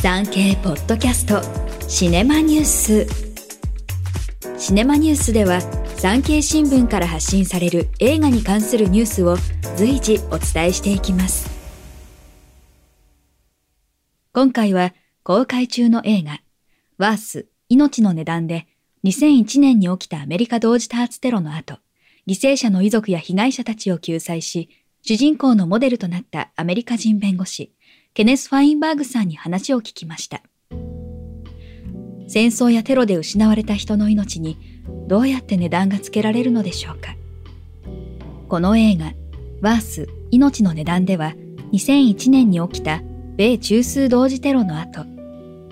産経ポッドキャストシネマニュース。シネマニュースでは産経新聞から発信される映画に関するニュースを随時お伝えしていきます。今回は公開中の映画ワース命の値段で2001年に起きたアメリカ同時多発テロの後犠牲者の遺族や被害者たちを救済し主人公のモデルとなったアメリカ人弁護士ケネス・ファインバーグさんに話を聞きました。戦争やテロで失われた人の命にどうやって値段がつけられるのでしょうか。この映画、ワース命の値段では2001年に起きた米中枢同時テロの後、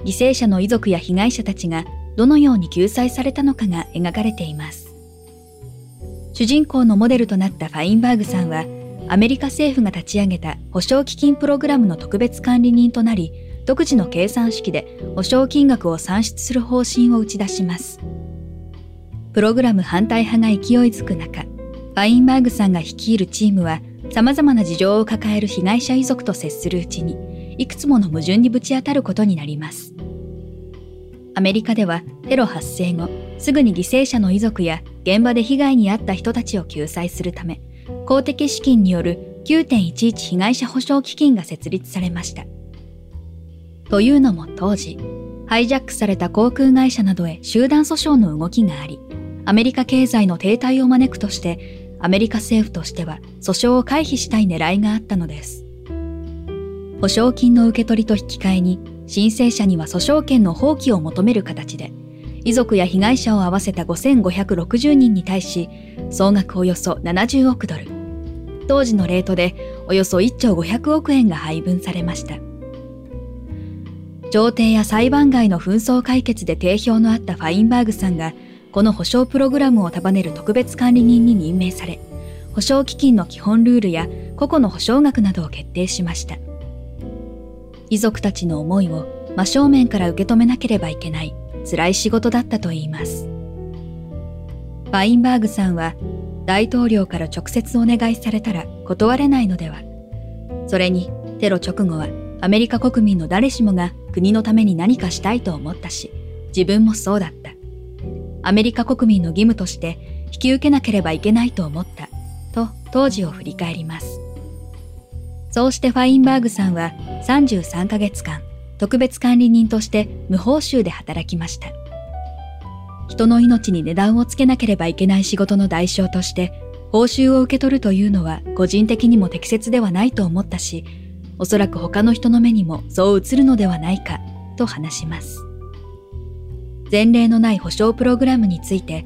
犠牲者の遺族や被害者たちがどのように救済されたのかが描かれています。主人公のモデルとなったファインバーグさんはアメリカ政府が立ち上げた保証基金プログラムの特別管理人となり、独自の計算式で保証金額を算出する方針を打ち出します。プログラム反対派が勢いづく中、ファインバーグさんが率いるチームは様々な事情を抱える被害者遺族と接するうちに、いくつもの矛盾にぶち当たることになります。アメリカではテロ発生後、すぐに犠牲者の遺族や現場で被害に遭った人たちを救済するため、公的資金による9.11被害者保障基金が設立されました。というのも当時、ハイジャックされた航空会社などへ集団訴訟の動きがあり、アメリカ経済の停滞を招くとして、アメリカ政府としては訴訟を回避したい狙いがあったのです。保証金の受け取りと引き換えに、申請者には訴訟権の放棄を求める形で、遺族や被害者を合わせた5560人に対し、総額およそ70億ドル、当時のレートでおよそ1兆500億円が配分されました。調停や裁判外の紛争解決で定評のあったファインバーグさんが、この保証プログラムを束ねる特別管理人に任命され、保証基金の基本ルールや個々の保証額などを決定しました。遺族たちの思いを真正面から受け止めなければいけない辛い仕事だったといいます。ファインバーグさんは大統領から直接お願いされたら断れないのでは。それにテロ直後はアメリカ国民の誰しもが国のために何かしたいと思ったし、自分もそうだった。アメリカ国民の義務として引き受けなければいけないと思った、と当時を振り返ります。そうしてファインバーグさんは33ヶ月間、特別管理人として無報酬で働きました。人の命に値段をつけなければいけない仕事の代償として、報酬を受け取るというのは個人的にも適切ではないと思ったし、おそらく他の人の目にもそう映るのではないか、と話します。前例のない保障プログラムについて、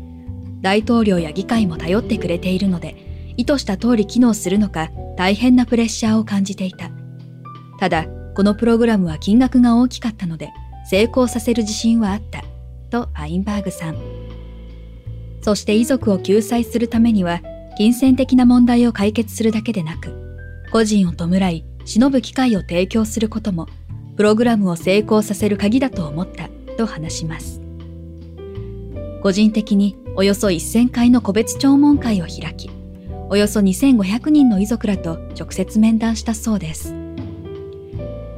大統領や議会も頼ってくれているので、意図した通り機能するのか大変なプレッシャーを感じていた。ただ、このプログラムは金額が大きかったので、成功させる自信はあった。とファインバーグさん。そして遺族を救済するためには、金銭的な問題を解決するだけでなく、個人を弔い、忍ぶ機会を提供することも、プログラムを成功させる鍵だと思ったと話します。個人的におよそ1000回の個別聴聞会を開き、およそ2500人の遺族らと直接面談したそうです。フ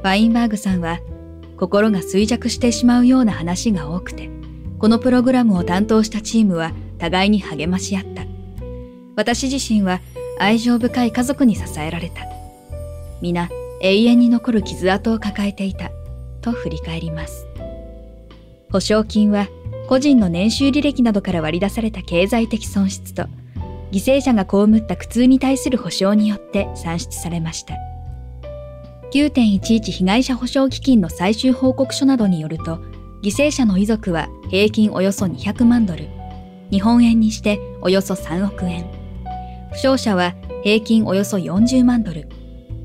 ァインバーグさんは、心が衰弱してしまうような話が多くて、このプログラムを担当したチームは互いに励まし合った。私自身は愛情深い家族に支えられた。皆永遠に残る傷跡を抱えていた。と振り返ります。保証金は個人の年収履歴などから割り出された経済的損失と犠牲者が被った苦痛に対する保証によって算出されました。9.11被害者保障基金の最終報告書などによると、犠牲者の遺族は平均およそ200万ドル、日本円にしておよそ3億円。負傷者は平均およそ40万ドル、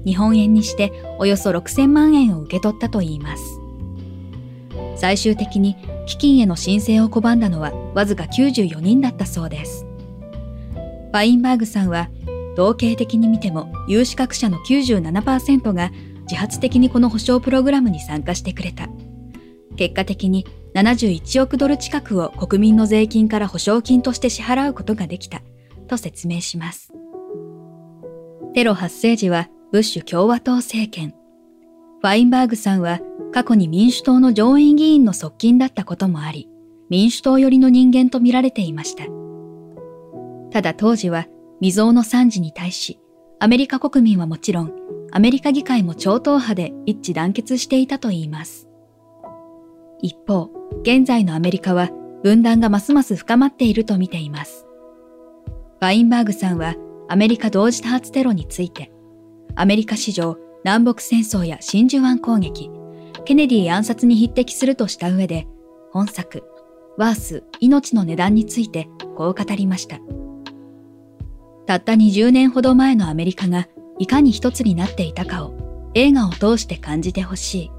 日本円にしておよそ6000万円を受け取ったといいます。最終的に基金への申請を拒んだのはわずか94人だったそうです。ファインバーグさんは、統計的に見ても有資格者の97%が自発的にこの保証プログラムに参加してくれた。結果的に71億ドル近くを国民の税金から保証金として支払うことができた、と説明します。テロ発生時はブッシュ共和党政権。ファインバーグさんは過去に民主党の上院議員の側近だったこともあり、民主党寄りの人間と見られていました。ただ当時は未曾有の惨事に対し、アメリカ国民はもちろん、アメリカ議会も超党派で一致団結していたといいます。一方、現在のアメリカは分断がますます深まっていると見ています。ファインバーグさんはアメリカ同時多発テロについて、アメリカ史上南北戦争や真珠湾攻撃、ケネディ暗殺に匹敵するとした上で、本作、ワース、命の値段についてこう語りました。たった20年ほど前のアメリカがいかに一つになっていたかを映画を通して感じてほしい。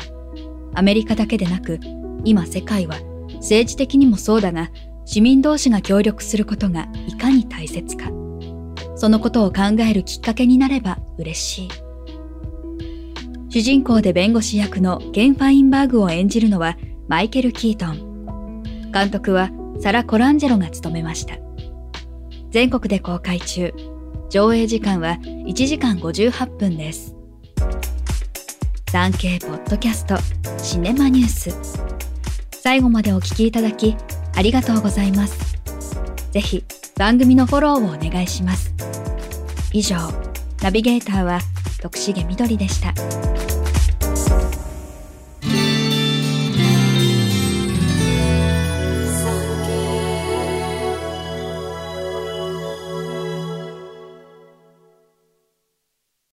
アメリカだけでなく、今世界は政治的にもそうだが、市民同士が協力することがいかに大切か。そのことを考えるきっかけになれば嬉しい。主人公で弁護士役のケン・ファインバーグを演じるのはマイケル・キートン。監督はサラ・コランジェロが務めました。全国で公開中。上映時間は1時間58分です。産経ポッドキャストシネマニュース。最後までお聴きいただきありがとうございます。ぜひ番組のフォローをお願いします。以上、ナビゲーターは徳重みどりでした。